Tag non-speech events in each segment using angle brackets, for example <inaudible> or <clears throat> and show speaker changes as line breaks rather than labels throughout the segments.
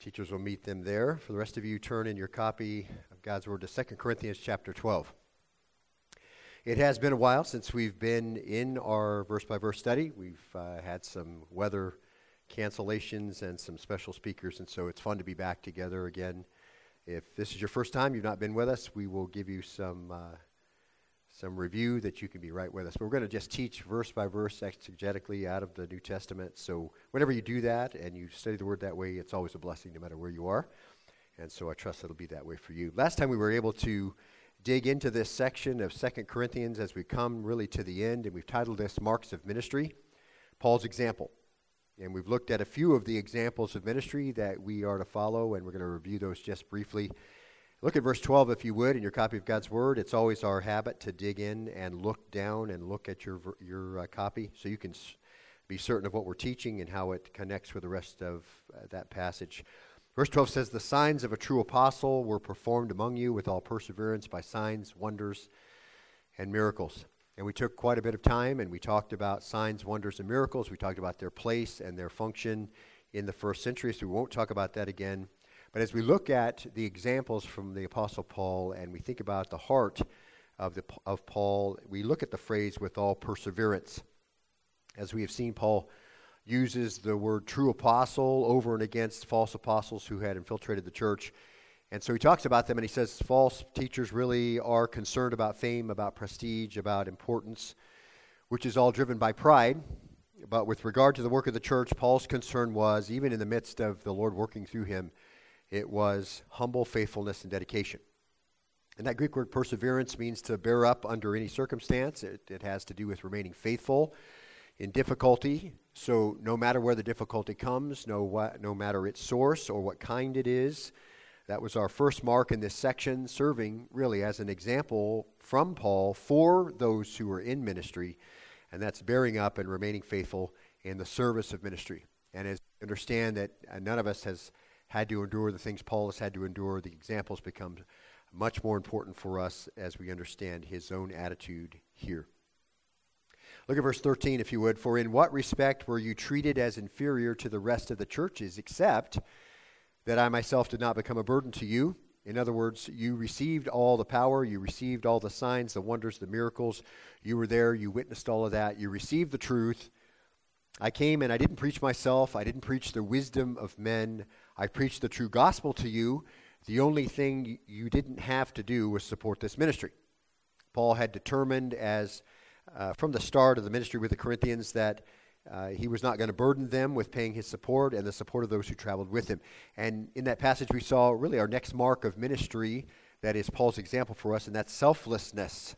Teachers will meet them there. For the rest of you, turn in your copy of God's Word to 2 Corinthians chapter 12. It has been a while since we've been in our verse by verse study. We've uh, had some weather cancellations and some special speakers, and so it's fun to be back together again. If this is your first time, you've not been with us, we will give you some. Uh, some review that you can be right with us. We're going to just teach verse by verse exegetically out of the New Testament. So whenever you do that and you study the Word that way, it's always a blessing no matter where you are. And so I trust it'll be that way for you. Last time we were able to dig into this section of Second Corinthians as we come really to the end, and we've titled this Marks of Ministry, Paul's Example. And we've looked at a few of the examples of ministry that we are to follow, and we're going to review those just briefly Look at verse 12, if you would, in your copy of God's Word. It's always our habit to dig in and look down and look at your, your uh, copy so you can be certain of what we're teaching and how it connects with the rest of uh, that passage. Verse 12 says, The signs of a true apostle were performed among you with all perseverance by signs, wonders, and miracles. And we took quite a bit of time and we talked about signs, wonders, and miracles. We talked about their place and their function in the first century, so we won't talk about that again. But as we look at the examples from the Apostle Paul and we think about the heart of, the, of Paul, we look at the phrase with all perseverance. As we have seen, Paul uses the word true apostle over and against false apostles who had infiltrated the church. And so he talks about them and he says false teachers really are concerned about fame, about prestige, about importance, which is all driven by pride. But with regard to the work of the church, Paul's concern was, even in the midst of the Lord working through him, it was humble faithfulness and dedication. And that Greek word perseverance means to bear up under any circumstance. It, it has to do with remaining faithful in difficulty. So, no matter where the difficulty comes, no, what, no matter its source or what kind it is, that was our first mark in this section, serving really as an example from Paul for those who are in ministry, and that's bearing up and remaining faithful in the service of ministry. And as you understand that uh, none of us has had to endure the things Paul has had to endure, the examples become much more important for us as we understand his own attitude here. Look at verse 13, if you would. For in what respect were you treated as inferior to the rest of the churches, except that I myself did not become a burden to you? In other words, you received all the power, you received all the signs, the wonders, the miracles. You were there, you witnessed all of that, you received the truth. I came and I didn't preach myself, I didn't preach the wisdom of men. I preached the true gospel to you. The only thing you didn't have to do was support this ministry. Paul had determined as uh, from the start of the ministry with the Corinthians that uh, he was not going to burden them with paying his support and the support of those who traveled with him. And in that passage, we saw really our next mark of ministry that is Paul's example for us, and that's selflessness.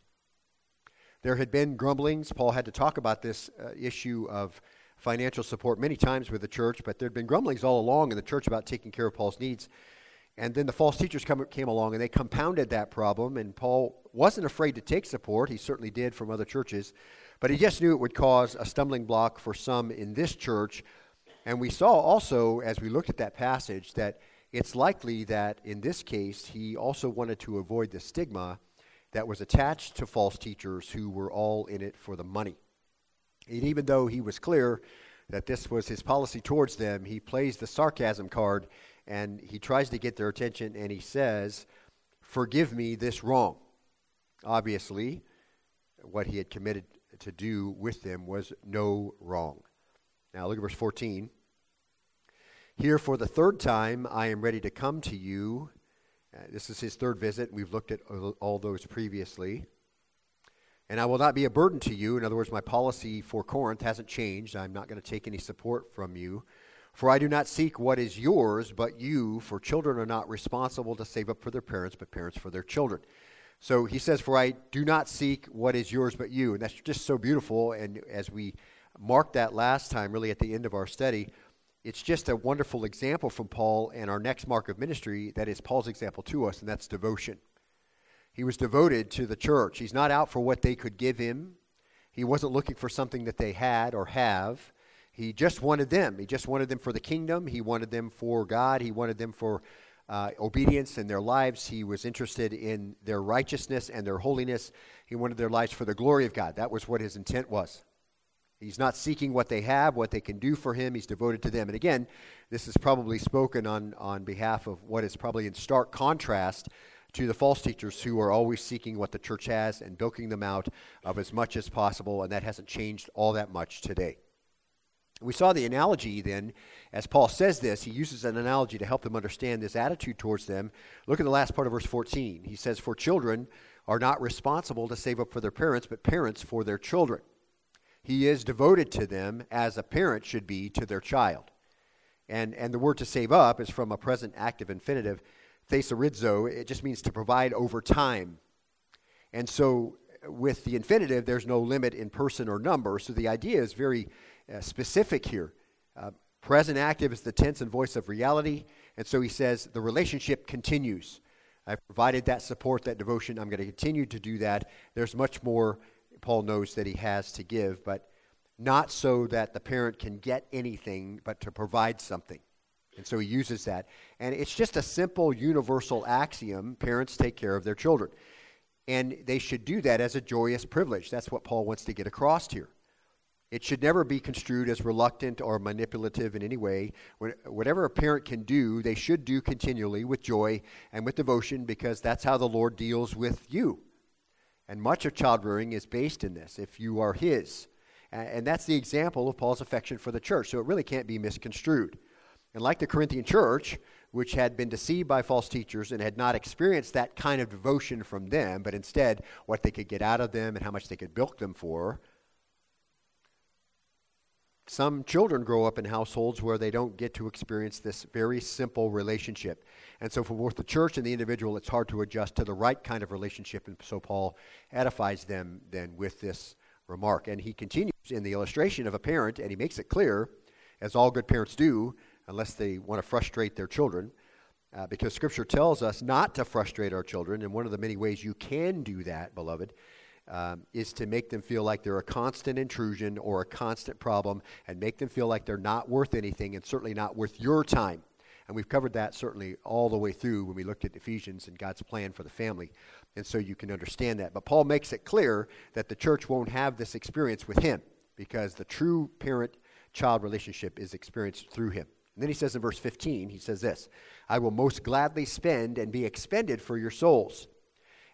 There had been grumblings. Paul had to talk about this uh, issue of financial support many times with the church, but there had been grumblings all along in the church about taking care of Paul's needs. And then the false teachers come, came along and they compounded that problem, and Paul wasn't afraid to take support. He certainly did from other churches, but he just knew it would cause a stumbling block for some in this church. And we saw also, as we looked at that passage, that it's likely that in this case he also wanted to avoid the stigma that was attached to false teachers who were all in it for the money. And even though he was clear that this was his policy towards them, he plays the sarcasm card and he tries to get their attention and he says, Forgive me this wrong. Obviously, what he had committed to do with them was no wrong. Now look at verse 14. Here for the third time I am ready to come to you. Uh, this is his third visit. We've looked at all those previously. And I will not be a burden to you. In other words, my policy for Corinth hasn't changed. I'm not going to take any support from you. For I do not seek what is yours, but you, for children are not responsible to save up for their parents, but parents for their children. So he says, For I do not seek what is yours, but you. And that's just so beautiful. And as we marked that last time, really at the end of our study, it's just a wonderful example from Paul and our next mark of ministry that is Paul's example to us, and that's devotion. He was devoted to the church. He's not out for what they could give him. He wasn't looking for something that they had or have. He just wanted them. He just wanted them for the kingdom. He wanted them for God. He wanted them for uh, obedience in their lives. He was interested in their righteousness and their holiness. He wanted their lives for the glory of God. That was what his intent was. He's not seeking what they have, what they can do for him. He's devoted to them. And again, this is probably spoken on, on behalf of what is probably in stark contrast to the false teachers who are always seeking what the church has and bilking them out of as much as possible, and that hasn't changed all that much today. We saw the analogy then, as Paul says this, he uses an analogy to help them understand this attitude towards them. Look at the last part of verse 14. He says, For children are not responsible to save up for their parents, but parents for their children. He is devoted to them as a parent should be to their child. And, and the word to save up is from a present active infinitive, thesaurizo. It just means to provide over time. And so with the infinitive, there's no limit in person or number. So the idea is very uh, specific here. Uh, present active is the tense and voice of reality. And so he says the relationship continues. I've provided that support, that devotion. I'm going to continue to do that. There's much more Paul knows that he has to give, but not so that the parent can get anything, but to provide something. And so he uses that. And it's just a simple universal axiom parents take care of their children. And they should do that as a joyous privilege. That's what Paul wants to get across here. It should never be construed as reluctant or manipulative in any way. Whatever a parent can do, they should do continually with joy and with devotion because that's how the Lord deals with you. And much of child rearing is based in this, if you are His. And that's the example of Paul's affection for the church. So it really can't be misconstrued. And like the Corinthian church, which had been deceived by false teachers and had not experienced that kind of devotion from them, but instead what they could get out of them and how much they could bilk them for, some children grow up in households where they don't get to experience this very simple relationship. And so, for both the church and the individual, it's hard to adjust to the right kind of relationship. And so, Paul edifies them then with this remark. And he continues in the illustration of a parent, and he makes it clear, as all good parents do, unless they want to frustrate their children, uh, because Scripture tells us not to frustrate our children. And one of the many ways you can do that, beloved, um, is to make them feel like they're a constant intrusion or a constant problem and make them feel like they're not worth anything and certainly not worth your time. And we've covered that certainly all the way through when we looked at Ephesians and God's plan for the family. And so you can understand that. But Paul makes it clear that the church won't have this experience with him because the true parent child relationship is experienced through him. And then he says in verse 15, he says this I will most gladly spend and be expended for your souls.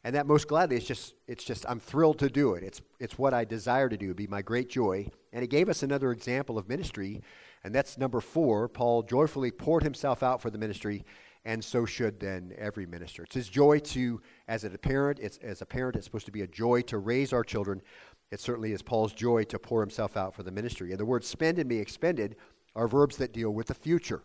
And that most gladly is just, it's just, I'm thrilled to do it. It's, it's what I desire to do, be my great joy. And he gave us another example of ministry, and that's number four. Paul joyfully poured himself out for the ministry, and so should then every minister. It's his joy to, as a parent, it's, as a parent, it's supposed to be a joy to raise our children. It certainly is Paul's joy to pour himself out for the ministry. And the word spend and be expended are verbs that deal with the future.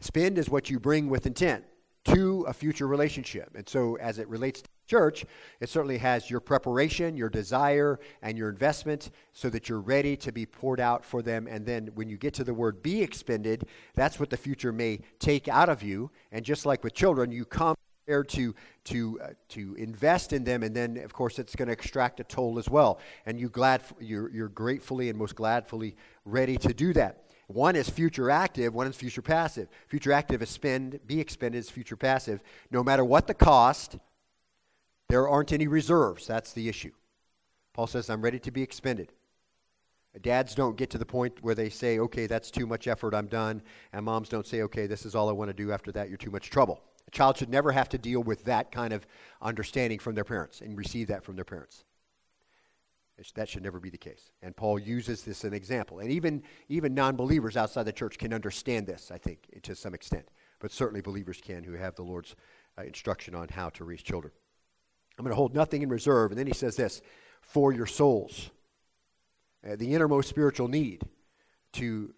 Spend is what you bring with intent to a future relationship. And so, as it relates to church, it certainly has your preparation, your desire, and your investment so that you're ready to be poured out for them. And then when you get to the word be expended, that's what the future may take out of you. And just like with children, you come prepared to to uh, to invest in them and then of course it's going to extract a toll as well and you glad you're, you're gratefully and most gladfully ready to do that one is future active, one is future passive. Future active is spend, be expended is future passive. No matter what the cost, there aren't any reserves. That's the issue. Paul says, I'm ready to be expended. Dads don't get to the point where they say, okay, that's too much effort, I'm done. And moms don't say, okay, this is all I want to do. After that, you're too much trouble. A child should never have to deal with that kind of understanding from their parents and receive that from their parents. That should never be the case. And Paul uses this as an example. And even, even non believers outside the church can understand this, I think, to some extent. But certainly believers can who have the Lord's uh, instruction on how to raise children. I'm going to hold nothing in reserve. And then he says this for your souls. Uh, the innermost spiritual need to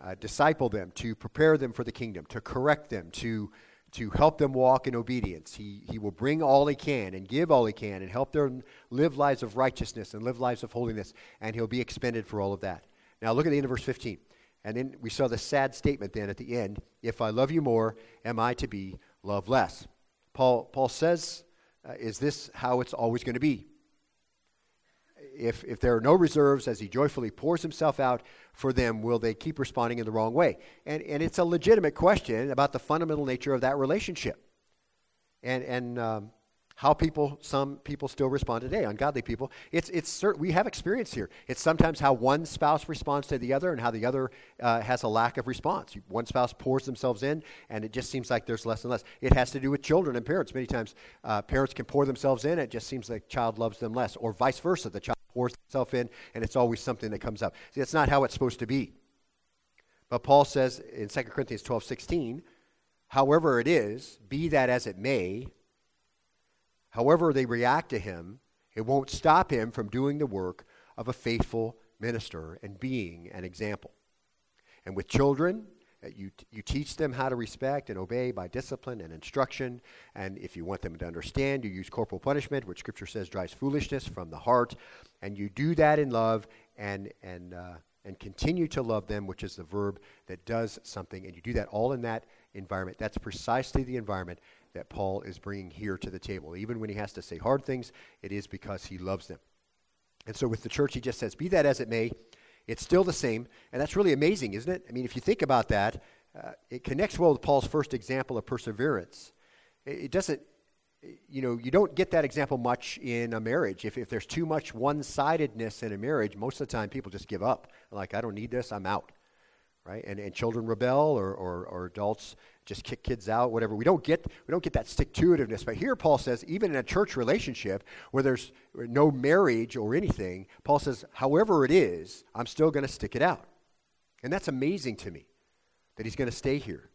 uh, disciple them, to prepare them for the kingdom, to correct them, to to help them walk in obedience. He, he will bring all he can and give all he can and help them live lives of righteousness and live lives of holiness, and he'll be expended for all of that. Now, look at the end of verse 15. And then we saw the sad statement then at the end If I love you more, am I to be loved less? Paul, Paul says, uh, Is this how it's always going to be? If, if there are no reserves, as he joyfully pours himself out for them, will they keep responding in the wrong way? And, and it's a legitimate question about the fundamental nature of that relationship. And, and um, how people, some people still respond today, ungodly people. It's, it's we have experience here. It's sometimes how one spouse responds to the other and how the other uh, has a lack of response. One spouse pours themselves in, and it just seems like there's less and less. It has to do with children and parents. Many times, uh, parents can pour themselves in, it just seems like child loves them less, or vice versa. The child pours himself in, and it's always something that comes up. See, that's not how it's supposed to be. But Paul says in 2 Corinthians 12 16, however it is, be that as it may, however they react to him, it won't stop him from doing the work of a faithful minister and being an example. And with children, you, you teach them how to respect and obey by discipline and instruction. And if you want them to understand, you use corporal punishment, which Scripture says drives foolishness from the heart. And you do that in love and, and, uh, and continue to love them, which is the verb that does something. And you do that all in that environment. That's precisely the environment that Paul is bringing here to the table. Even when he has to say hard things, it is because he loves them. And so with the church, he just says, Be that as it may, it's still the same. And that's really amazing, isn't it? I mean, if you think about that, uh, it connects well with Paul's first example of perseverance. It, it doesn't, you know, you don't get that example much in a marriage. If, if there's too much one sidedness in a marriage, most of the time people just give up. Like, I don't need this, I'm out. Right? And, and children rebel, or, or, or adults just kick kids out, whatever. We don't get we don't get that stick to itiveness. But here Paul says, even in a church relationship where there's no marriage or anything, Paul says, however it is, I'm still going to stick it out. And that's amazing to me that he's going to stay here.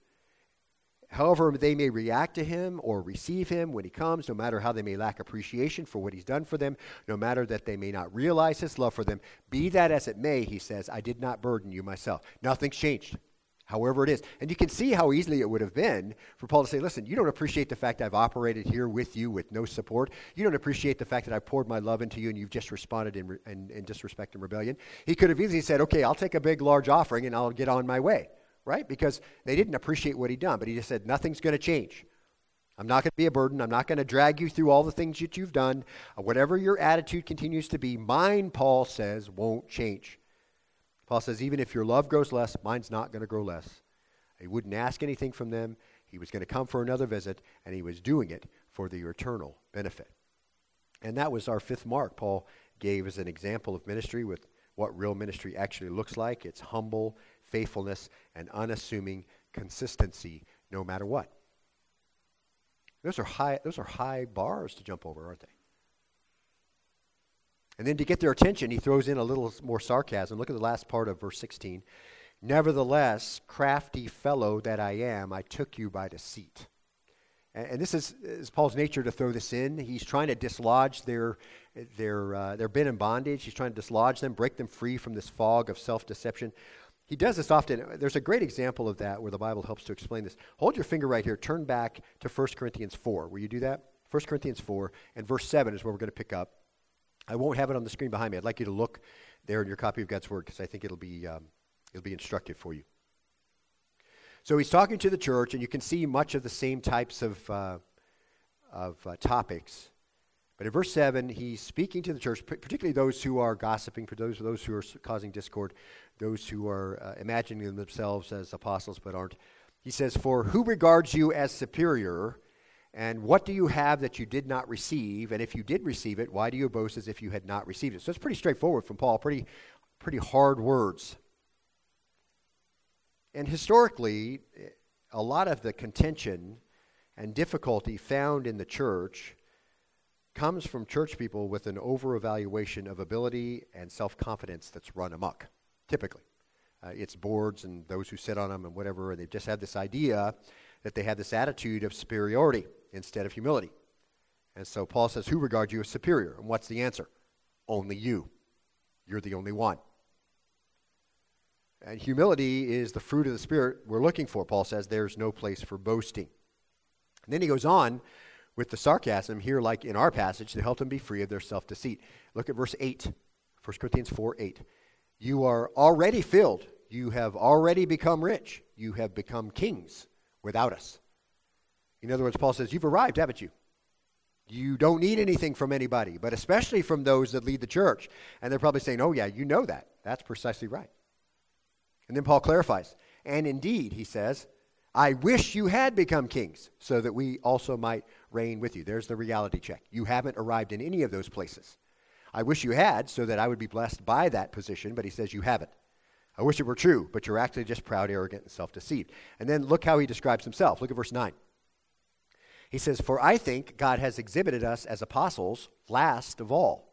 However, they may react to him or receive him when he comes, no matter how they may lack appreciation for what he's done for them, no matter that they may not realize his love for them, be that as it may, he says, I did not burden you myself. Nothing's changed however it is. And you can see how easily it would have been for Paul to say, listen, you don't appreciate the fact I've operated here with you with no support. You don't appreciate the fact that I poured my love into you and you've just responded in, in, in disrespect and rebellion. He could have easily said, okay, I'll take a big, large offering and I'll get on my way, right? Because they didn't appreciate what he'd done. But he just said, nothing's going to change. I'm not going to be a burden. I'm not going to drag you through all the things that you've done. Whatever your attitude continues to be, mine, Paul says, won't change. Paul says, even if your love grows less, mine's not going to grow less. He wouldn't ask anything from them. He was going to come for another visit, and he was doing it for the eternal benefit. And that was our fifth mark Paul gave as an example of ministry with what real ministry actually looks like. It's humble faithfulness and unassuming consistency no matter what. Those are high, those are high bars to jump over, aren't they? And then to get their attention, he throws in a little more sarcasm. Look at the last part of verse 16. Nevertheless, crafty fellow that I am, I took you by deceit. And, and this is, is, Paul's nature to throw this in. He's trying to dislodge their, their, uh, their been in bondage. He's trying to dislodge them, break them free from this fog of self deception. He does this often. There's a great example of that where the Bible helps to explain this. Hold your finger right here. Turn back to 1 Corinthians 4. Will you do that? 1 Corinthians 4 and verse 7 is where we're going to pick up. I won't have it on the screen behind me. I'd like you to look there in your copy of God's Word because I think it'll be, um, it'll be instructive for you. So he's talking to the church, and you can see much of the same types of, uh, of uh, topics. But in verse 7, he's speaking to the church, particularly those who are gossiping, for those, those who are causing discord, those who are uh, imagining themselves as apostles but aren't. He says, For who regards you as superior and what do you have that you did not receive? And if you did receive it, why do you boast as if you had not received it? So it's pretty straightforward from Paul, pretty, pretty hard words. And historically, a lot of the contention and difficulty found in the church comes from church people with an over-evaluation of ability and self-confidence that's run amok, typically. Uh, it's boards and those who sit on them and whatever, and they just have this idea that they have this attitude of superiority instead of humility. And so Paul says, Who regards you as superior? And what's the answer? Only you. You're the only one. And humility is the fruit of the Spirit we're looking for. Paul says there's no place for boasting. And then he goes on with the sarcasm here, like in our passage, to help them be free of their self deceit. Look at verse 8, 1 Corinthians 4 8. You are already filled. You have already become rich. You have become kings without us. In other words, Paul says, You've arrived, haven't you? You don't need anything from anybody, but especially from those that lead the church. And they're probably saying, Oh, yeah, you know that. That's precisely right. And then Paul clarifies. And indeed, he says, I wish you had become kings, so that we also might reign with you. There's the reality check. You haven't arrived in any of those places. I wish you had so that I would be blessed by that position, but he says you haven't. I wish it were true, but you're actually just proud, arrogant, and self deceived. And then look how he describes himself. Look at verse 9. He says, For I think God has exhibited us as apostles last of all.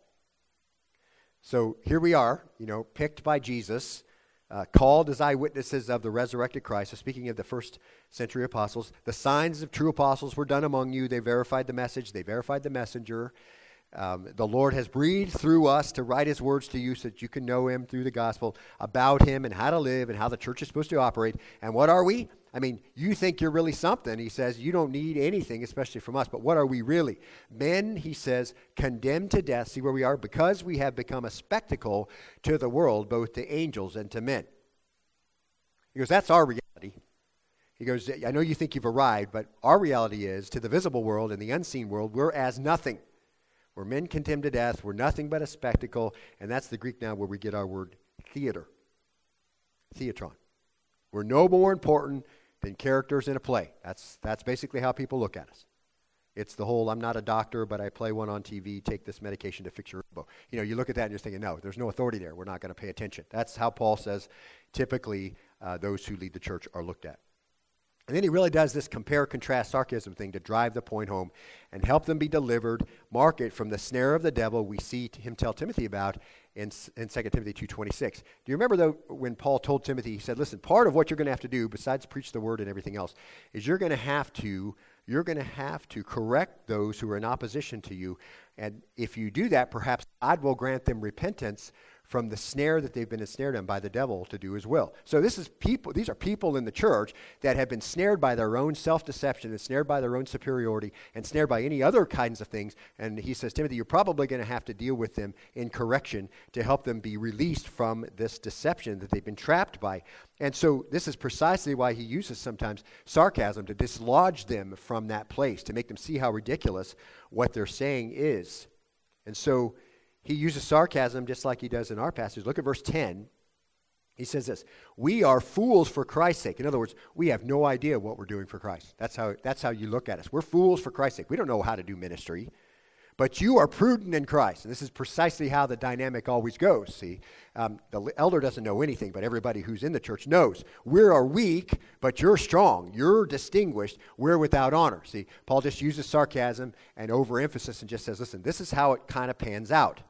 So here we are, you know, picked by Jesus, uh, called as eyewitnesses of the resurrected Christ. So speaking of the first century apostles, the signs of true apostles were done among you. They verified the message, they verified the messenger. Um, the Lord has breathed through us to write His words to you so that you can know Him through the gospel about Him and how to live and how the church is supposed to operate. And what are we? I mean, you think you're really something. He says, you don't need anything, especially from us. But what are we really? Men, he says, condemned to death. See where we are? Because we have become a spectacle to the world, both to angels and to men. He goes, that's our reality. He goes, I know you think you've arrived, but our reality is to the visible world and the unseen world, we're as nothing. We're men condemned to death. We're nothing but a spectacle. And that's the Greek now where we get our word theater. Theatron. We're no more important than characters in a play. That's, that's basically how people look at us. It's the whole I'm not a doctor, but I play one on TV, take this medication to fix your elbow. You know, you look at that and you're thinking, no, there's no authority there. We're not going to pay attention. That's how Paul says typically uh, those who lead the church are looked at. And then he really does this compare, contrast, sarcasm thing to drive the point home and help them be delivered, mark it from the snare of the devil we see him tell Timothy about in, in 2 Timothy 2.26. Do you remember, though, when Paul told Timothy, he said, listen, part of what you're going to have to do, besides preach the word and everything else, is you're going to have to you're going to have to correct those who are in opposition to you. And if you do that, perhaps God will grant them repentance from the snare that they've been ensnared in by the devil to do his will. So this is people these are people in the church that have been snared by their own self-deception, and snared by their own superiority, and snared by any other kinds of things. And he says, Timothy, you're probably going to have to deal with them in correction to help them be released from this deception that they've been trapped by. And so this is precisely why he uses sometimes sarcasm to dislodge them from that place, to make them see how ridiculous what they're saying is. And so he uses sarcasm just like he does in our passage. Look at verse 10. He says this We are fools for Christ's sake. In other words, we have no idea what we're doing for Christ. That's how, that's how you look at us. We're fools for Christ's sake. We don't know how to do ministry. But you are prudent in Christ. And this is precisely how the dynamic always goes. See, um, the elder doesn't know anything, but everybody who's in the church knows. We are weak, but you're strong. You're distinguished. We're without honor. See, Paul just uses sarcasm and overemphasis and just says, listen, this is how it kind of pans out.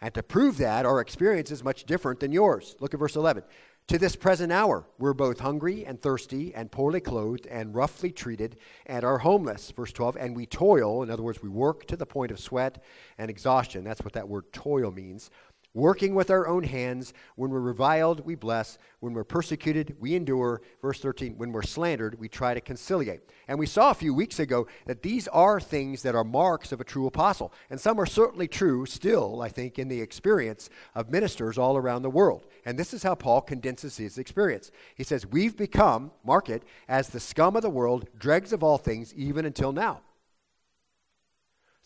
And to prove that, our experience is much different than yours. Look at verse 11. To this present hour, we're both hungry and thirsty and poorly clothed and roughly treated and are homeless. Verse 12. And we toil, in other words, we work to the point of sweat and exhaustion. That's what that word toil means working with our own hands. When we're reviled, we bless. When we're persecuted, we endure. Verse 13, when we're slandered, we try to conciliate. And we saw a few weeks ago that these are things that are marks of a true apostle. And some are certainly true still, I think, in the experience of ministers all around the world. And this is how Paul condenses his experience. He says, We've become, mark it, as the scum of the world, dregs of all things, even until now.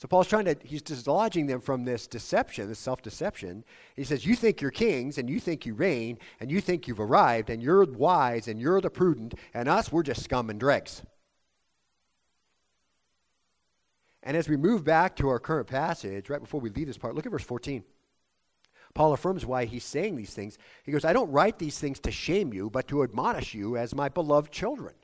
So Paul's trying to, he's dislodging them from this deception, this self deception. He says, You think you're kings and you think you reign and you think you've arrived and you're wise and you're the prudent, and us, we're just scum and dregs. And as we move back to our current passage, right before we leave this part, look at verse 14. Paul affirms why he's saying these things. He goes, I don't write these things to shame you, but to admonish you as my beloved children.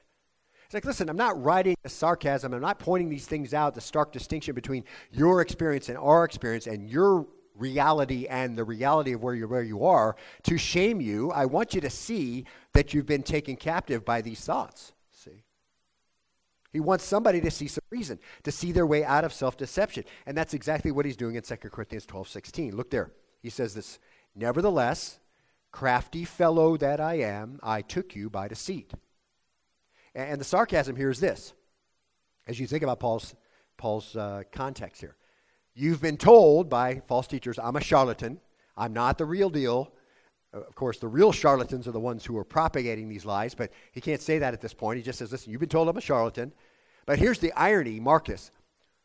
It's like, listen, I'm not writing a sarcasm. I'm not pointing these things out, the stark distinction between your experience and our experience and your reality and the reality of where you where you are to shame you. I want you to see that you've been taken captive by these thoughts. See? He wants somebody to see some reason, to see their way out of self-deception. And that's exactly what he's doing in 2 Corinthians 12, 16. Look there. He says this, Nevertheless, crafty fellow that I am, I took you by deceit. And the sarcasm here is this as you think about Paul's, Paul's uh, context here. You've been told by false teachers, I'm a charlatan, I'm not the real deal. Of course, the real charlatans are the ones who are propagating these lies, but he can't say that at this point. He just says, Listen, you've been told I'm a charlatan. But here's the irony Marcus.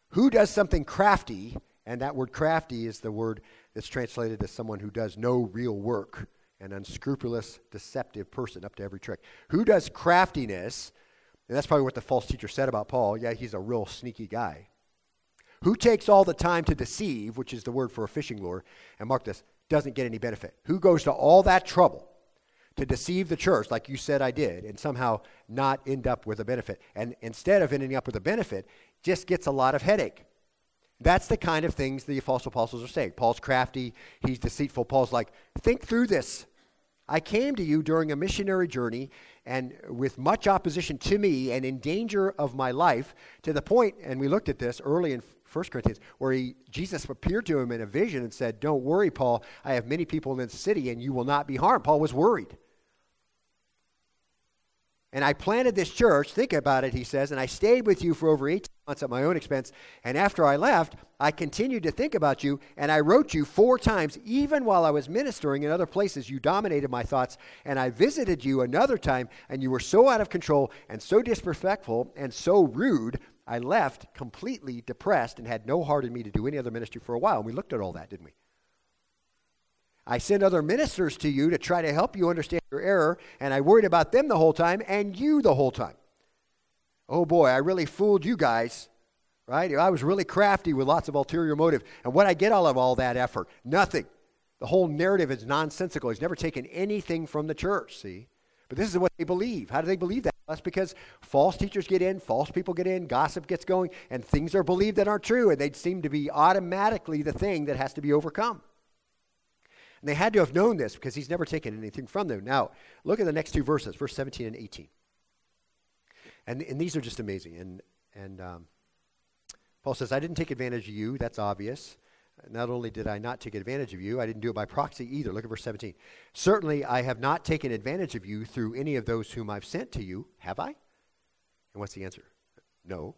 Who does something crafty, and that word crafty is the word that's translated as someone who does no real work an unscrupulous, deceptive person up to every trick. Who does craftiness And that's probably what the false teacher said about Paul. Yeah, he's a real sneaky guy. Who takes all the time to deceive, which is the word for a fishing lure, and mark this, doesn't get any benefit? Who goes to all that trouble to deceive the church, like you said I did, and somehow not end up with a benefit? And instead of ending up with a benefit, just gets a lot of headache. That's the kind of things the false apostles are saying. Paul's crafty, he's deceitful. Paul's like, think through this. I came to you during a missionary journey and with much opposition to me and in danger of my life to the point, and we looked at this early in 1 Corinthians, where he, Jesus appeared to him in a vision and said, Don't worry, Paul, I have many people in this city and you will not be harmed. Paul was worried. And I planted this church, think about it, he says, and I stayed with you for over 18 months at my own expense. And after I left, I continued to think about you, and I wrote you four times, even while I was ministering in other places. You dominated my thoughts. And I visited you another time, and you were so out of control, and so disrespectful, and so rude. I left completely depressed and had no heart in me to do any other ministry for a while. And we looked at all that, didn't we? I sent other ministers to you to try to help you understand your error, and I worried about them the whole time and you the whole time. Oh boy, I really fooled you guys, right? I was really crafty with lots of ulterior motive. And what I get out of all that effort? Nothing. The whole narrative is nonsensical. He's never taken anything from the church, see? But this is what they believe. How do they believe that? That's because false teachers get in, false people get in, gossip gets going, and things are believed that aren't true, and they seem to be automatically the thing that has to be overcome. And they had to have known this because he's never taken anything from them. Now, look at the next two verses, verse 17 and 18. And, and these are just amazing. And, and um, Paul says, I didn't take advantage of you. That's obvious. Not only did I not take advantage of you, I didn't do it by proxy either. Look at verse 17. Certainly, I have not taken advantage of you through any of those whom I've sent to you, have I? And what's the answer? No.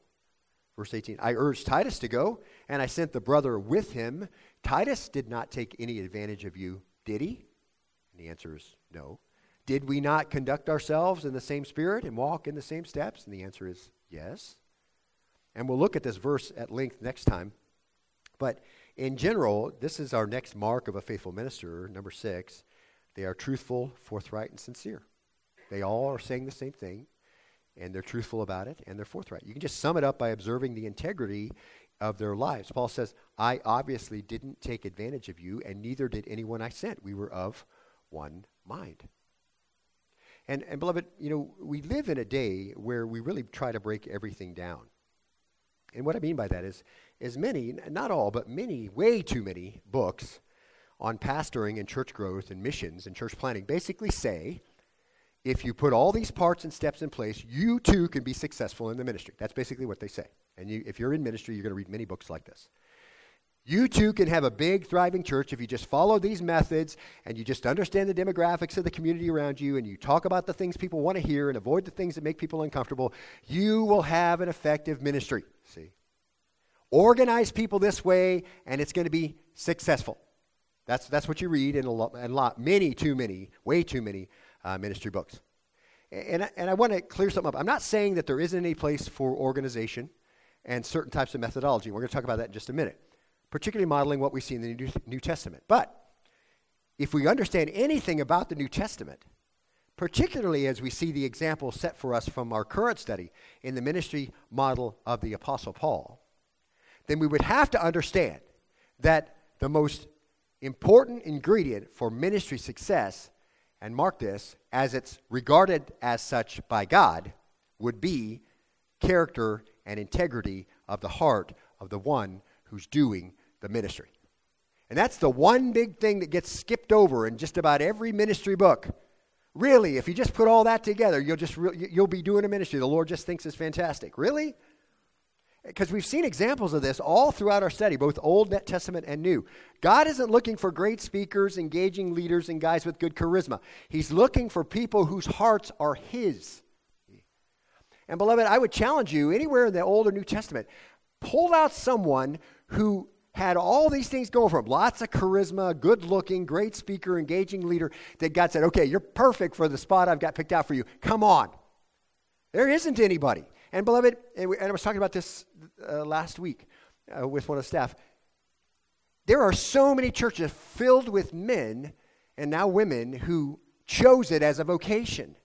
Verse 18 I urged Titus to go, and I sent the brother with him. Titus did not take any advantage of you, did he? And the answer is no. Did we not conduct ourselves in the same spirit and walk in the same steps? And the answer is yes. And we'll look at this verse at length next time. But in general, this is our next mark of a faithful minister, number six. They are truthful, forthright, and sincere. They all are saying the same thing, and they're truthful about it, and they're forthright. You can just sum it up by observing the integrity of their lives. Paul says, I obviously didn't take advantage of you, and neither did anyone I sent. We were of one mind. And, and beloved, you know, we live in a day where we really try to break everything down. And what I mean by that is, is many, not all, but many, way too many books on pastoring and church growth and missions and church planning basically say if you put all these parts and steps in place, you too can be successful in the ministry. That's basically what they say. And you, if you're in ministry, you're going to read many books like this. You too can have a big, thriving church if you just follow these methods and you just understand the demographics of the community around you and you talk about the things people want to hear and avoid the things that make people uncomfortable. You will have an effective ministry. See? Organize people this way and it's going to be successful. That's, that's what you read in a lot, in a lot many, too many, way too many uh, ministry books. And, and I want to clear something up. I'm not saying that there isn't any place for organization and certain types of methodology. We're going to talk about that in just a minute, particularly modeling what we see in the New, New Testament. But if we understand anything about the New Testament, particularly as we see the example set for us from our current study in the ministry model of the Apostle Paul, then we would have to understand that the most important ingredient for ministry success and mark this, as it's regarded as such by God, would be character and integrity of the heart of the one who's doing the ministry. And that's the one big thing that gets skipped over in just about every ministry book. Really, if you just put all that together, you'll just re- you'll be doing a ministry the Lord just thinks is fantastic. Really? Because we've seen examples of this all throughout our study, both Old Testament and New. God isn't looking for great speakers, engaging leaders, and guys with good charisma. He's looking for people whose hearts are His. And, beloved, I would challenge you anywhere in the Old or New Testament, pull out someone who had all these things going for him lots of charisma, good looking, great speaker, engaging leader that God said, okay, you're perfect for the spot I've got picked out for you. Come on. There isn't anybody. And beloved, and, I was talking about this uh, last week uh, with one of staff. There are so many churches filled with men and now women who chose it as a vocation.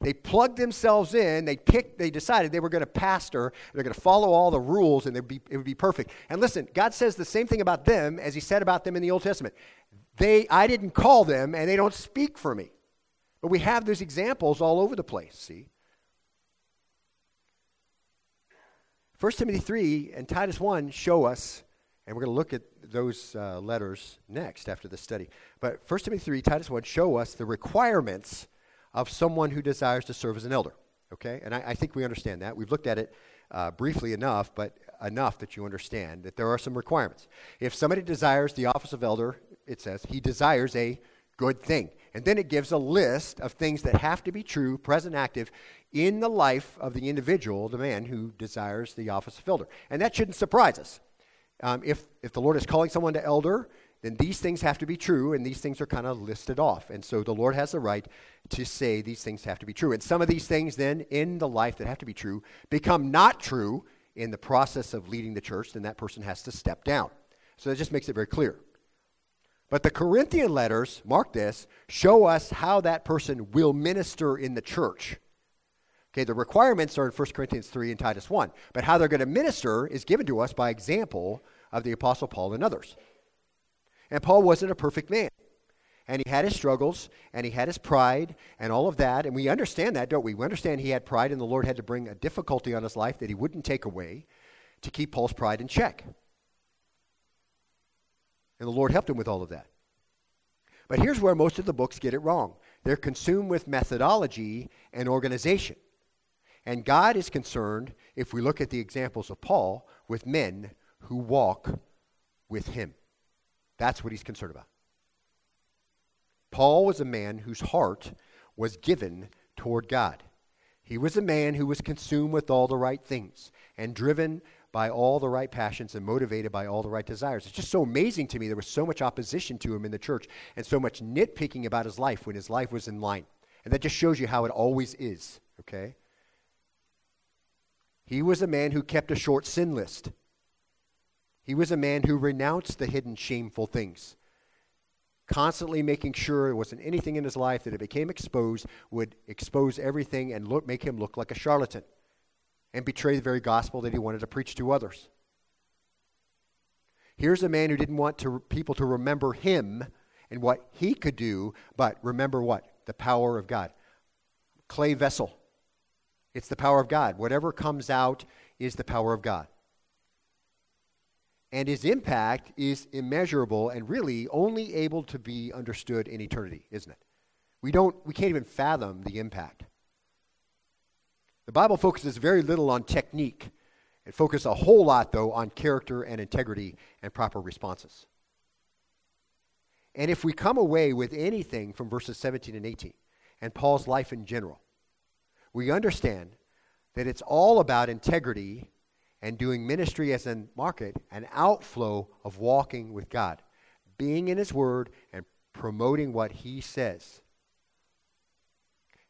They plugged themselves in. They picked. They decided they were going to pastor. They're going to follow all the rules, and be, it would be perfect. And listen, God says the same thing about them as He said about them in the Old Testament. They, I didn't call them, and they don't speak for me. But we have those examples all over the place. See. 1 Timothy 3 and Titus 1 show us, and we're going to look at those uh, letters next after the study. But 1 Timothy 3, Titus 1 show us the requirements of someone who desires to serve as an elder. Okay? And I, I think we understand that. We've looked at it uh, briefly enough, but enough that you understand that there are some requirements. If somebody desires the office of elder, it says he desires a good thing. And then it gives a list of things that have to be true, present active, in the life of the individual, the man who desires the office of elder. And that shouldn't surprise us. Um, if, if the Lord is calling someone to elder, then these things have to be true, and these things are kind of listed off. And so the Lord has the right to say these things have to be true. And some of these things, then, in the life that have to be true, become not true in the process of leading the church, then that person has to step down. So that just makes it very clear. But the Corinthian letters, mark this, show us how that person will minister in the church. Okay, the requirements are in 1 Corinthians 3 and Titus 1, but how they're going to minister is given to us by example of the Apostle Paul and others. And Paul wasn't a perfect man. And he had his struggles, and he had his pride, and all of that. And we understand that, don't we? We understand he had pride, and the Lord had to bring a difficulty on his life that he wouldn't take away to keep Paul's pride in check. And the Lord helped him with all of that. But here's where most of the books get it wrong they're consumed with methodology and organization. And God is concerned, if we look at the examples of Paul, with men who walk with him. That's what he's concerned about. Paul was a man whose heart was given toward God. He was a man who was consumed with all the right things and driven by all the right passions and motivated by all the right desires. It's just so amazing to me there was so much opposition to him in the church and so much nitpicking about his life when his life was in line. And that just shows you how it always is, okay? He was a man who kept a short sin list. He was a man who renounced the hidden shameful things, constantly making sure there wasn't anything in his life that, if it became exposed, would expose everything and look, make him look like a charlatan and betray the very gospel that he wanted to preach to others. Here's a man who didn't want to, people to remember him and what he could do, but remember what? The power of God. Clay vessel. It's the power of God. Whatever comes out is the power of God and his impact is immeasurable and really only able to be understood in eternity, isn't it? We don't we can't even fathom the impact. The Bible focuses very little on technique. It focuses a whole lot though on character and integrity and proper responses. And if we come away with anything from verses 17 and 18 and Paul's life in general, we understand that it's all about integrity and doing ministry as a market, an outflow of walking with God, being in His Word and promoting what He says.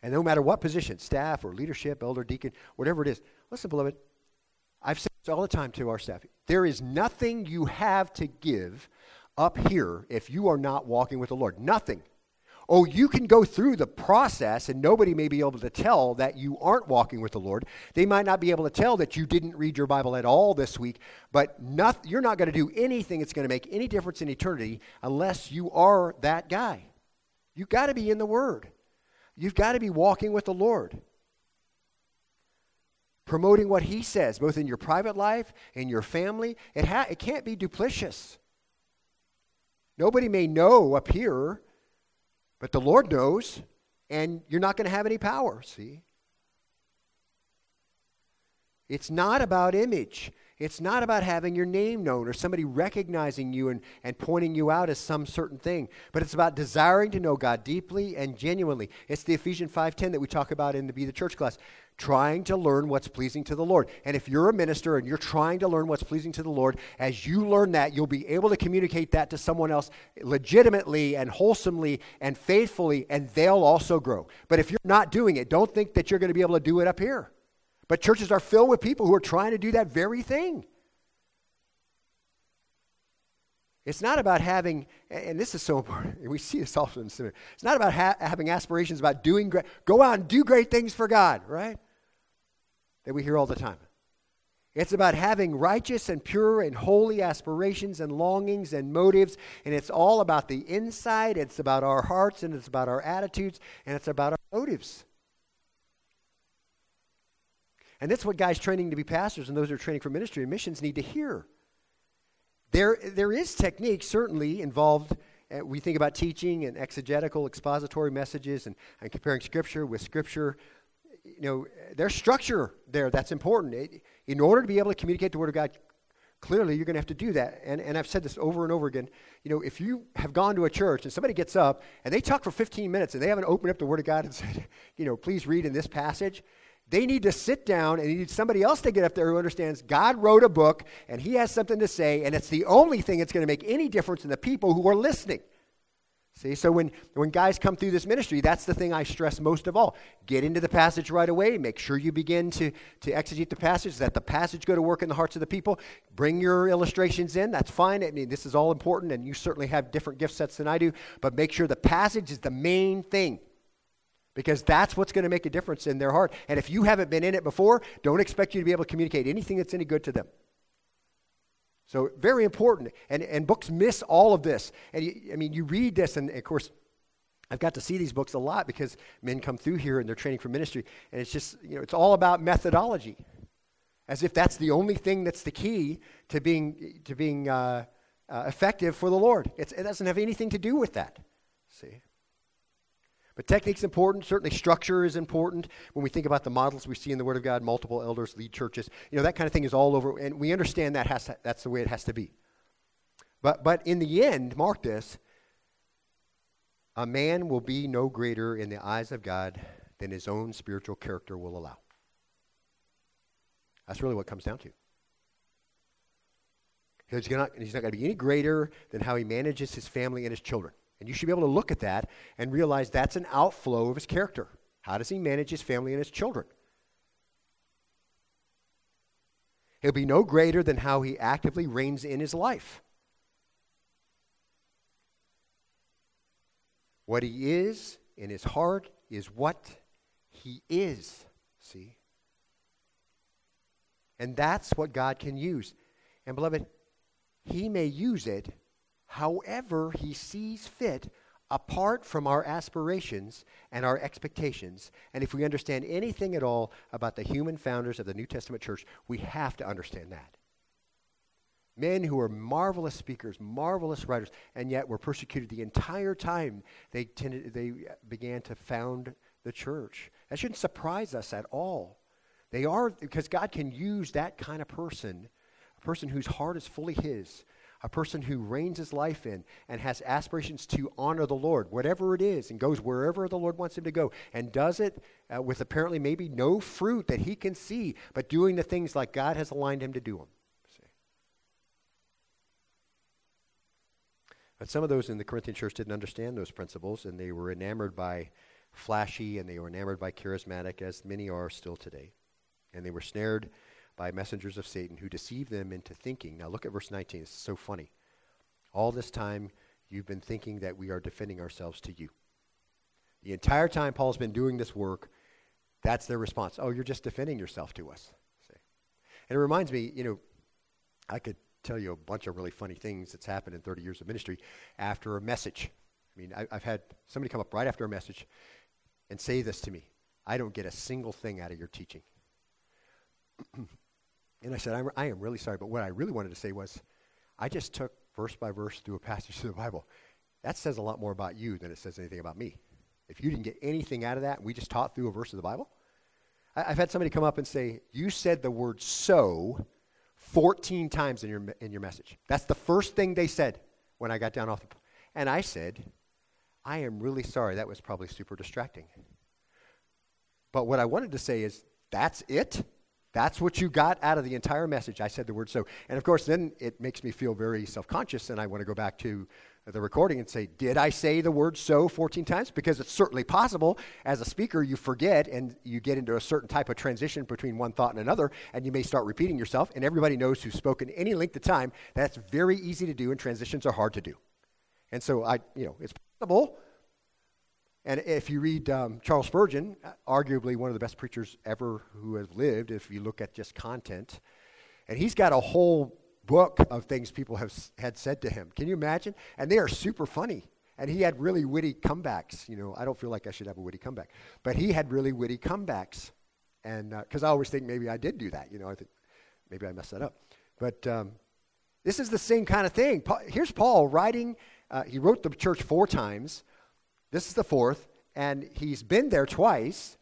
And no matter what position, staff or leadership, elder, deacon, whatever it is, listen, beloved, I've said this all the time to our staff. There is nothing you have to give up here if you are not walking with the Lord. Nothing. Oh, you can go through the process and nobody may be able to tell that you aren't walking with the Lord. They might not be able to tell that you didn't read your Bible at all this week, but not, you're not going to do anything that's going to make any difference in eternity unless you are that guy. You've got to be in the Word. You've got to be walking with the Lord. Promoting what He says, both in your private life and your family. It, ha- it can't be duplicitous. Nobody may know up here but the Lord knows, and you're not going to have any power, see? It's not about image. It's not about having your name known or somebody recognizing you and, and pointing you out as some certain thing, but it's about desiring to know God deeply and genuinely. It's the Ephesians 5.10 that we talk about in the Be the Church class, trying to learn what's pleasing to the Lord. And if you're a minister and you're trying to learn what's pleasing to the Lord, as you learn that, you'll be able to communicate that to someone else legitimately and wholesomely and faithfully, and they'll also grow. But if you're not doing it, don't think that you're going to be able to do it up here. But churches are filled with people who are trying to do that very thing. It's not about having, and this is so important, <laughs> we see this often in seminary. It's not about ha- having aspirations about doing great, go out and do great things for God, right? That we hear all the time. It's about having righteous and pure and holy aspirations and longings and motives, and it's all about the inside, it's about our hearts, and it's about our attitudes, and it's about our motives. And that's what guys training to be pastors and those who are training for ministry and missions need to hear. There, there is technique certainly involved. Uh, we think about teaching and exegetical, expository messages and, and comparing Scripture with Scripture. You know, there's structure there that's important. It, in order to be able to communicate the Word of God clearly, you're going to have to do that. And, and I've said this over and over again. You know, if you have gone to a church and somebody gets up and they talk for 15 minutes and they haven't opened up the Word of God and said, <laughs> you know, please read in this passage, they need to sit down and you need somebody else to get up there who understands God wrote a book and he has something to say, and it's the only thing that's going to make any difference in the people who are listening. See, so when, when guys come through this ministry, that's the thing I stress most of all. Get into the passage right away. Make sure you begin to, to exegete the passage, that the passage go to work in the hearts of the people. Bring your illustrations in. That's fine. I mean, this is all important, and you certainly have different gift sets than I do, but make sure the passage is the main thing because that's what's going to make a difference in their heart. And if you haven't been in it before, don't expect you to be able to communicate anything that's any good to them. So, very important. And, and books miss all of this. And you, I mean, you read this, and of course, I've got to see these books a lot because men come through here and they're training for ministry. And it's just, you know, it's all about methodology, as if that's the only thing that's the key to being, to being uh, uh, effective for the Lord. It's, it doesn't have anything to do with that. See? But technique's important. Certainly, structure is important. When we think about the models we see in the Word of God, multiple elders lead churches. You know that kind of thing is all over, and we understand that has to, that's the way it has to be. But but in the end, mark this: a man will be no greater in the eyes of God than his own spiritual character will allow. That's really what comes down to. He's not, he's not going to be any greater than how he manages his family and his children. And you should be able to look at that and realize that's an outflow of his character. How does he manage his family and his children? He'll be no greater than how he actively reins in his life. What he is in his heart is what he is. See? And that's what God can use. And beloved, he may use it however he sees fit apart from our aspirations and our expectations. And if we understand anything at all about the human founders of the New Testament church, we have to understand that. Men who are marvelous speakers, marvelous writers, and yet were persecuted the entire time they, tended, they uh, began to found the church. That shouldn't surprise us at all. They are, because God can use that kind of person, a person whose heart is fully His, a person who reins his life in and has aspirations to honor the Lord, whatever it is, and goes wherever the Lord wants him to go, and does it uh, with apparently maybe no fruit that he can see, but doing the things like God has aligned him to do them. See? But some of those in the Corinthian church didn't understand those principles, and they were enamored by flashy and they were enamored by charismatic, as many are still today. And they were snared by messengers of Satan who deceive them into thinking. Now look at verse 19. It's so funny. All this time you've been thinking that we are defending ourselves to you. The entire time Paul's been doing this work, that's their response. Oh, you're just defending yourself to us. See? And it reminds me, you know, I could tell you a bunch of really funny things that's happened in 30 years of ministry after a message. I mean, I, have had somebody come up right after a message and say this to me I don't get a single thing out of your teaching. <clears throat> And I said, I'm, I am really sorry, but what I really wanted to say was, I just took verse by verse through a passage <laughs> of the Bible. That says a lot more about you than it says anything about me. If you didn't get anything out of that, we just taught through a verse of the Bible. I, have had somebody come up and say, You said the word so 14 times in your, in your message. That's the first thing they said when I got down off the. And I said, I am really sorry. That was probably super distracting. But what I wanted to say is, That's it? That's what you got out of the entire message. I said the word so. And of course, then it makes me feel very self conscious, and I want to go back to the recording and say, Did I say the word so 14 times? Because it's certainly possible. As a speaker, you forget and you get into a certain type of transition between one thought and another, and you may start repeating yourself. And everybody knows who's spoken any length of time. That's very easy to do, and transitions are hard to do. And so, I, you know, it's possible. And if you read um, Charles Spurgeon, arguably one of the best preachers ever who has lived, if you look at just content, and he's got a whole book of things people have had said to him. Can you imagine? And they are super funny. And he had really witty comebacks. You know, I don't feel like I should have a witty comeback, but he had really witty comebacks. And because uh, I always think maybe I did do that. You know, I think maybe I messed that up. But um, this is the same kind of thing. Here's Paul writing. Uh, he wrote the church four times. This is the fourth, and he's been there twice.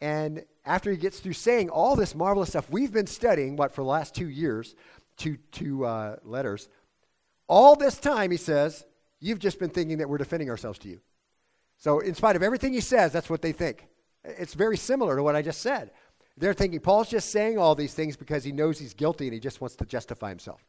And after he gets through saying all this marvelous stuff we've been studying, what, for the last two years, two, two uh, letters. All this time, he says, you've just been thinking that we're defending ourselves to you. So, in spite of everything he says, that's what they think. It's very similar to what I just said. They're thinking Paul's just saying all these things because he knows he's guilty and he just wants to justify himself.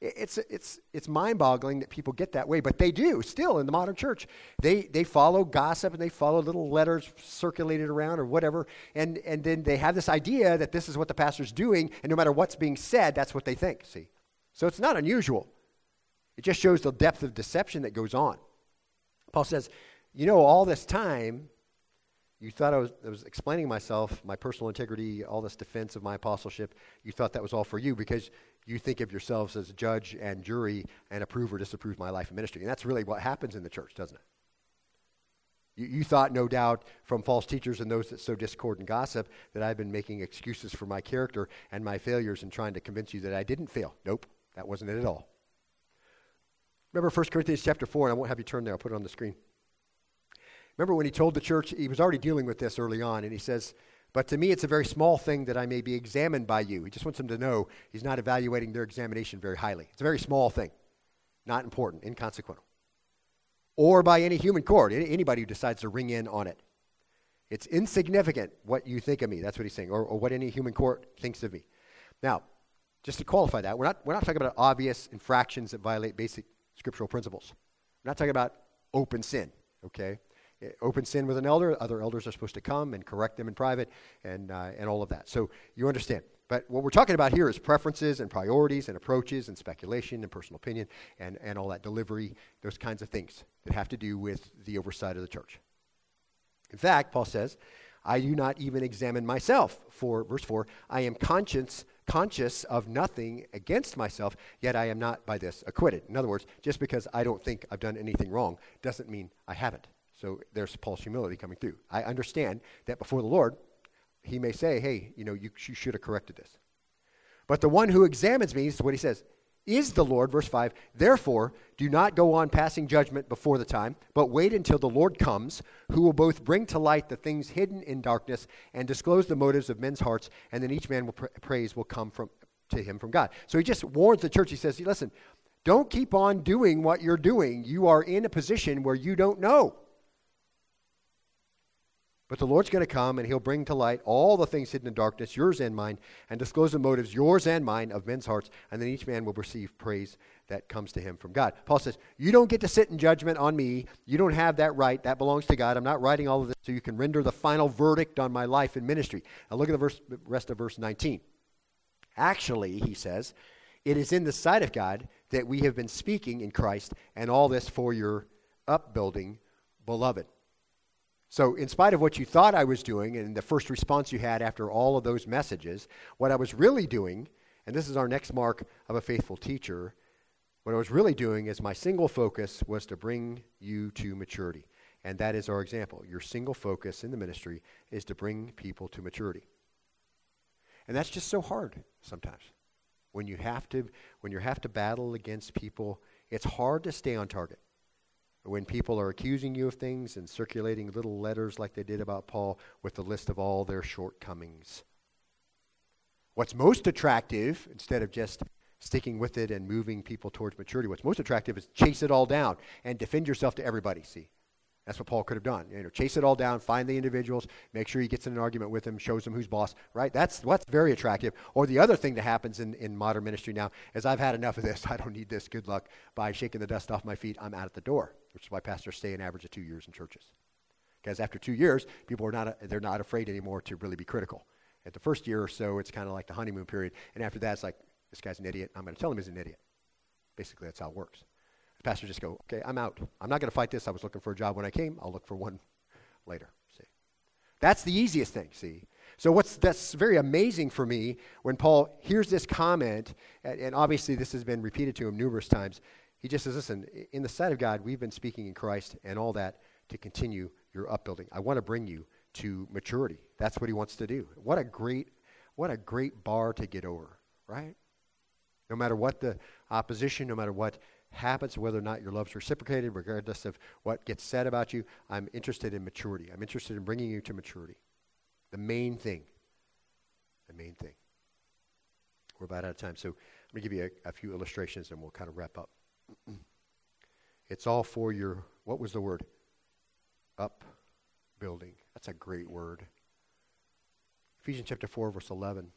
It's, it's, it's mind boggling that people get that way, but they do still in the modern church. They, they follow gossip and they follow little letters circulated around or whatever, and, and then they have this idea that this is what the pastor's doing, and no matter what's being said, that's what they think. See? So it's not unusual. It just shows the depth of deception that goes on. Paul says, You know, all this time, you thought I was, I was, explaining myself, my personal integrity, all this defense of my apostleship. You thought that was all for you because you think of yourselves as judge and jury and approve or disapprove my life and ministry. And that's really what happens in the church, doesn't it? You, you thought, no doubt, from false teachers and those that sow discord and gossip, that I've been making excuses for my character and my failures and trying to convince you that I didn't fail. Nope, that wasn't it at all. Remember 1 Corinthians chapter 4, and I won't have you turn there, I'll put it on the screen. Remember when he told the church, he was already dealing with this early on, and he says, But to me, it's a very small thing that I may be examined by you. He just wants them to know he's not evaluating their examination very highly. It's a very small thing, not important, inconsequential. Or by any human court, anybody who decides to ring in on it. It's insignificant what you think of me. That's what he's saying, or, or what any human court thinks of me. Now, just to qualify that, we're not, we're not talking about obvious infractions that violate basic scriptural principles. We're not talking about open sin, okay? Open sin with an elder, other elders are supposed to come and correct them in private and, uh, and all of that. So you understand. But what we're talking about here is preferences and priorities and approaches and speculation and personal opinion and, and all that delivery, those kinds of things that have to do with the oversight of the church. In fact, Paul says, I do not even examine myself. For verse 4, I am conscious, conscious of nothing against myself, yet I am not by this acquitted. In other words, just because I don't think I've done anything wrong doesn't mean I haven't. So there's Paul's humility coming through. I understand that before the Lord, he may say, hey, you know, you, you should have corrected this. But the one who examines me, is what he says, is the Lord, verse 5. Therefore, do not go on passing judgment before the time, but wait until the Lord comes, who will both bring to light the things hidden in darkness and disclose the motives of men's hearts, and then each man will pra- praise will come from, to him from God. So he just warns the church. He says, listen, don't keep on doing what you're doing. You are in a position where you don't know. But the Lord's going to come and he'll bring to light all the things hidden in darkness, yours and mine, and disclose the motives, yours and mine, of men's hearts, and then each man will receive praise that comes to him from God. Paul says, You don't get to sit in judgment on me. You don't have that right. That belongs to God. I'm not writing all of this so you can render the final verdict on my life and ministry. Now look at the verse, rest of verse 19. Actually, he says, it is in the sight of God that we have been speaking in Christ, and all this for your upbuilding, beloved. So, in spite of what you thought I was doing and the first response you had after all of those messages, what I was really doing, and this is our next mark of a faithful teacher, what I was really doing is my single focus was to bring you to maturity. And that is our example. Your single focus in the ministry is to bring people to maturity. And that's just so hard sometimes. When you have to when you have to battle against people, it's hard to stay on target when people are accusing you of things and circulating little letters like they did about Paul with a list of all their shortcomings. What's most attractive, instead of just sticking with it and moving people towards maturity, what's most attractive is chase it all down and defend yourself to everybody, see? That's what Paul could have done. You know, chase it all down, find the individuals, make sure he gets in an argument with them, shows them who's boss, right? That's what's very attractive. Or the other thing that happens in, in modern ministry now is I've had enough of this. <laughs> I don't need this. Good luck. By shaking the dust off my feet, I'm out at the door, which is why pastors stay an average of two years in churches. Because after two years, people are not, they're not afraid anymore to really be critical. At the first year or so, it's kind of like the honeymoon period. And after that, it's like, this guy's an idiot. I'm going to tell him he's an idiot. Basically, that's how it works. The just go, okay, I'm out. I'm not going to fight this. I was looking for a job when I came. I'll look for one <laughs> later. See, that's the easiest thing. See, so what's that's very amazing for me when Paul hears this comment, and, and obviously this has been repeated to him numerous times. He just says, listen, in the sight of God, we've been speaking in Christ and all that to continue your upbuilding. I want to bring you to maturity. That's what he wants to do. What a great, what a great bar to get over, right? No matter what the opposition, no matter what happens, whether or not your love's reciprocated, regardless of what gets said about you, I'm interested in maturity. I'm interested in bringing you to maturity. The main thing. The main thing. We're about out of time, so I'm going to give you a, a few illustrations and we'll kind of wrap up. It's all for your, what was the word? Up building. That's a great word. Ephesians chapter 4, verse 11.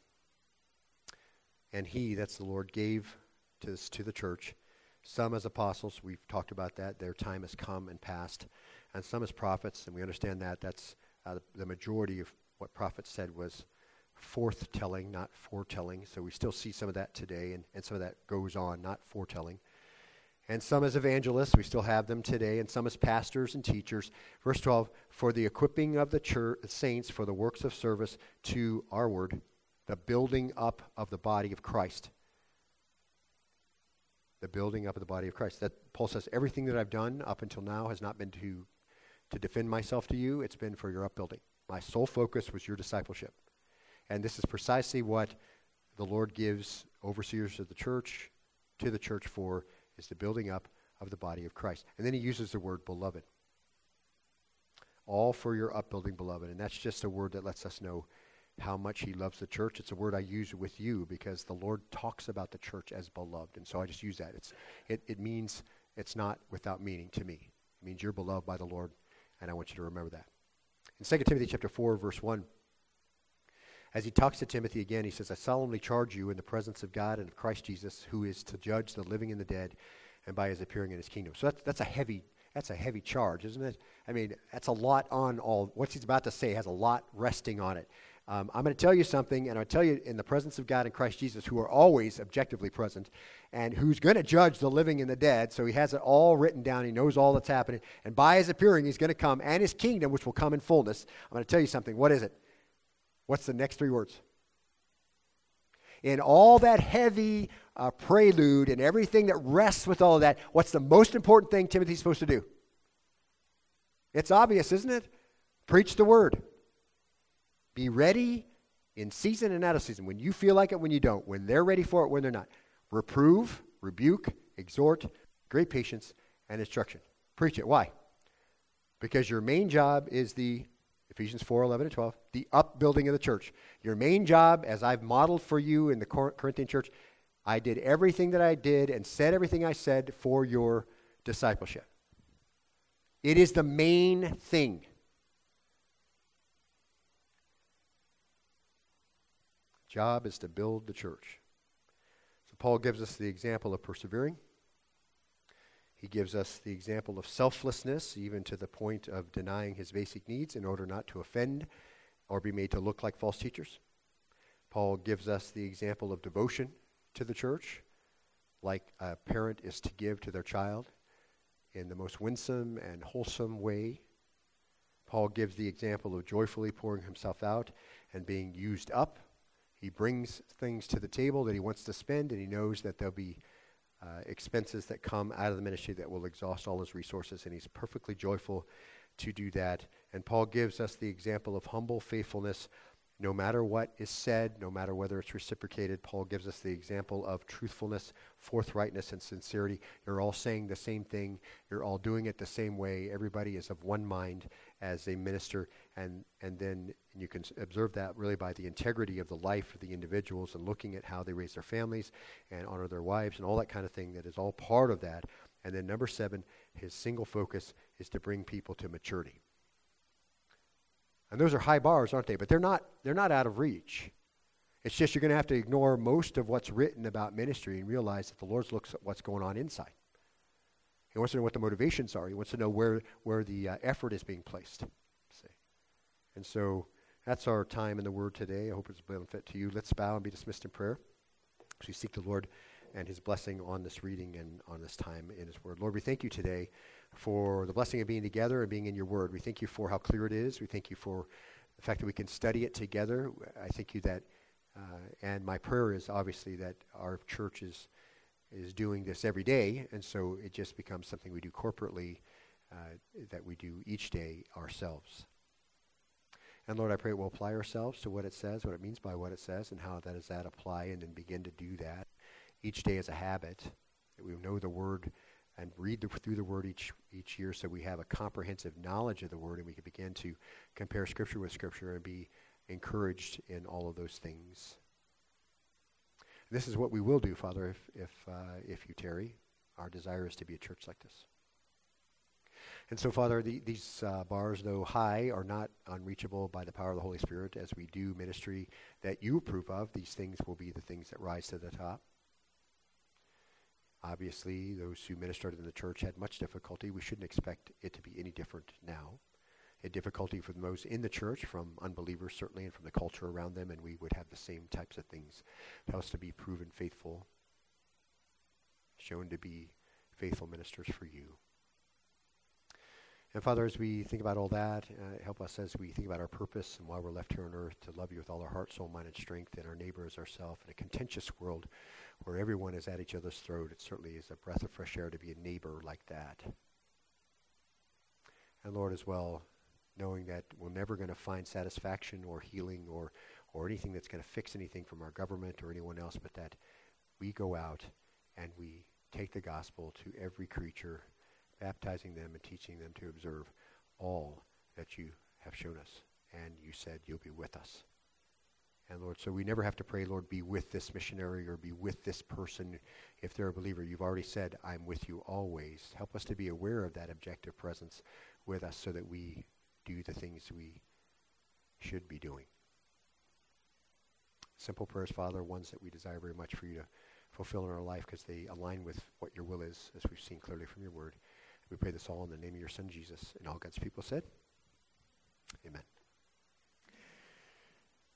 And he, that's the Lord, gave to, to the church some as apostles. We've talked about that. Their time has come and passed. And some as prophets, and we understand that. That's uh, the, majority of what prophets said was forthtelling, not foretelling. So we still see some of that today, and, and some of that goes on, not foretelling. And some as evangelists, we still have them today, and some as pastors and teachers. Verse 12, for the equipping of the church, saints for the works of service to our word, the building up of the body of Christ. The building up of the body of Christ. That Paul says, everything that I've done up until now has not been to, to defend myself to you, it's been for your upbuilding. My sole focus was your discipleship. And this is precisely what the Lord gives overseers of the church to the church for, is the building up of the body of Christ. And then he uses the word beloved. All for your upbuilding, beloved. And that's just a word that lets us know how much he loves the church. It's a word I use with you because the Lord talks about the church as beloved. And so I just use that. It's, it, it means it's not without meaning to me. It means you're beloved by the Lord, and I want you to remember that. In 2 Timothy chapter 4, verse 1, as he talks to Timothy again, he says, I solemnly charge you in the presence of God and of Christ Jesus, who is to judge the living and the dead, and by his appearing in his kingdom. So that's, that's a heavy that's a heavy charge, isn't it? I mean, that's a lot on all. What he's about to say has a lot resting on it. Um, I'm going to tell you something, and I'll tell you in the presence of God and Christ Jesus, who are always objectively present, and who's going to judge the living and the dead. So he has it all written down. He knows all that's happening. And by his appearing, he's going to come, and his kingdom, which will come in fullness. I'm going to tell you something. What is it? What's the next three words? In all that heavy uh, prelude and everything that rests with all of that, what's the most important thing Timothy's supposed to do? It's obvious, isn't it? Preach the word. Be ready in season and out of season. When you feel like it, when you don't. When they're ready for it, when they're not. Reprove, rebuke, exhort, great patience, and instruction. Preach it. Why? Because your main job is the Ephesians 4 11 and 12, the upbuilding of the church. Your main job, as I've modeled for you in the Corinthian church, I did everything that I did and said everything I said for your discipleship. It is the main thing. job is to build the church. So Paul gives us the example of persevering. He gives us the example of selflessness, even to the point of denying his basic needs in order not to offend or be made to look like false teachers. Paul gives us the example of devotion to the church, like a parent is to give to their child in the most winsome and wholesome way. Paul gives the example of joyfully pouring himself out and being used up he brings things to the table that he wants to spend, and he knows that there'll be uh, expenses that come out of the ministry that will exhaust all his resources, and he's perfectly joyful to do that. And Paul gives us the example of humble faithfulness no matter what is said, no matter whether it's reciprocated, Paul gives us the example of truthfulness, forthrightness, and sincerity. You're all saying the same thing. You're all doing it the same way. Everybody is of one mind as a minister. And, and then you can observe that really by the integrity of the life of the individuals and looking at how they raise their families and honor their wives and all that kind of thing that is all part of that. And then number seven, his single focus is to bring people to maturity. And those are high bars, aren't they? But they're not, they're not out of reach. It's just you're going to have to ignore most of what's written about ministry and realize that the Lord looks at what's going on inside. He wants to know what the motivations are. He wants to know where, where the uh, effort is being placed. See? And so that's our time in the Word today. I hope it's a benefit to you. Let's bow and be dismissed in prayer as we seek the Lord and His blessing on this reading and on this time in His Word. Lord, we thank you today for the blessing of being together and being in your Word. We thank you for how clear it is. We thank you for the fact that we can study it together. I thank you that uh, and my prayer is obviously that our church is, is doing this every day, and so it just becomes something we do corporately, uh, that we do each day ourselves. And Lord, I pray we'll apply ourselves to what it says, what it means by what it says, and how that does that apply, and then begin to do that each day as a habit, that we know the Word and read the, through the Word each, each year so we have a comprehensive knowledge of the Word and we can begin to compare Scripture with Scripture and be encouraged in all of those things. This is what we will do, Father, if, if, uh, if you tarry. Our desire is to be a church like this. And so, Father, the, these uh, bars, though high, are not unreachable by the power of the Holy Spirit. As we do ministry that you approve of, these things will be the things that rise to the top. Obviously, those who ministered in the church had much difficulty. We shouldn't expect it to be any different now a difficulty for those in the church, from unbelievers certainly, and from the culture around them, and we would have the same types of things. Tell us to be proven faithful, shown to be faithful ministers for you. And Father, as we think about all that, uh, help us as we think about our purpose and why we're left here on earth to love you with all our heart, soul, mind, and strength, and our neighbor as ourselves in a contentious world where everyone is at each other's throat. It certainly is a breath of fresh air to be a neighbor like that. And Lord, as well, knowing that we're never going to find satisfaction or healing or, or anything that's going to fix anything from our government or anyone else, but that we go out and we take the gospel to every creature, baptizing them and teaching them to observe all that you have shown us. And you said you'll be with us. And Lord, so we never have to pray, Lord, be with this missionary or be with this person if they're a believer. You've already said, I'm with you always. Help us to be aware of that objective presence with us so that we do the things we should be doing. Simple prayers, Father, ones that we desire very much for you to fulfill in our life because they align with what your will is, as we've seen clearly from your word. We pray this all in the name of your Son, Jesus. And all God's people said, Amen.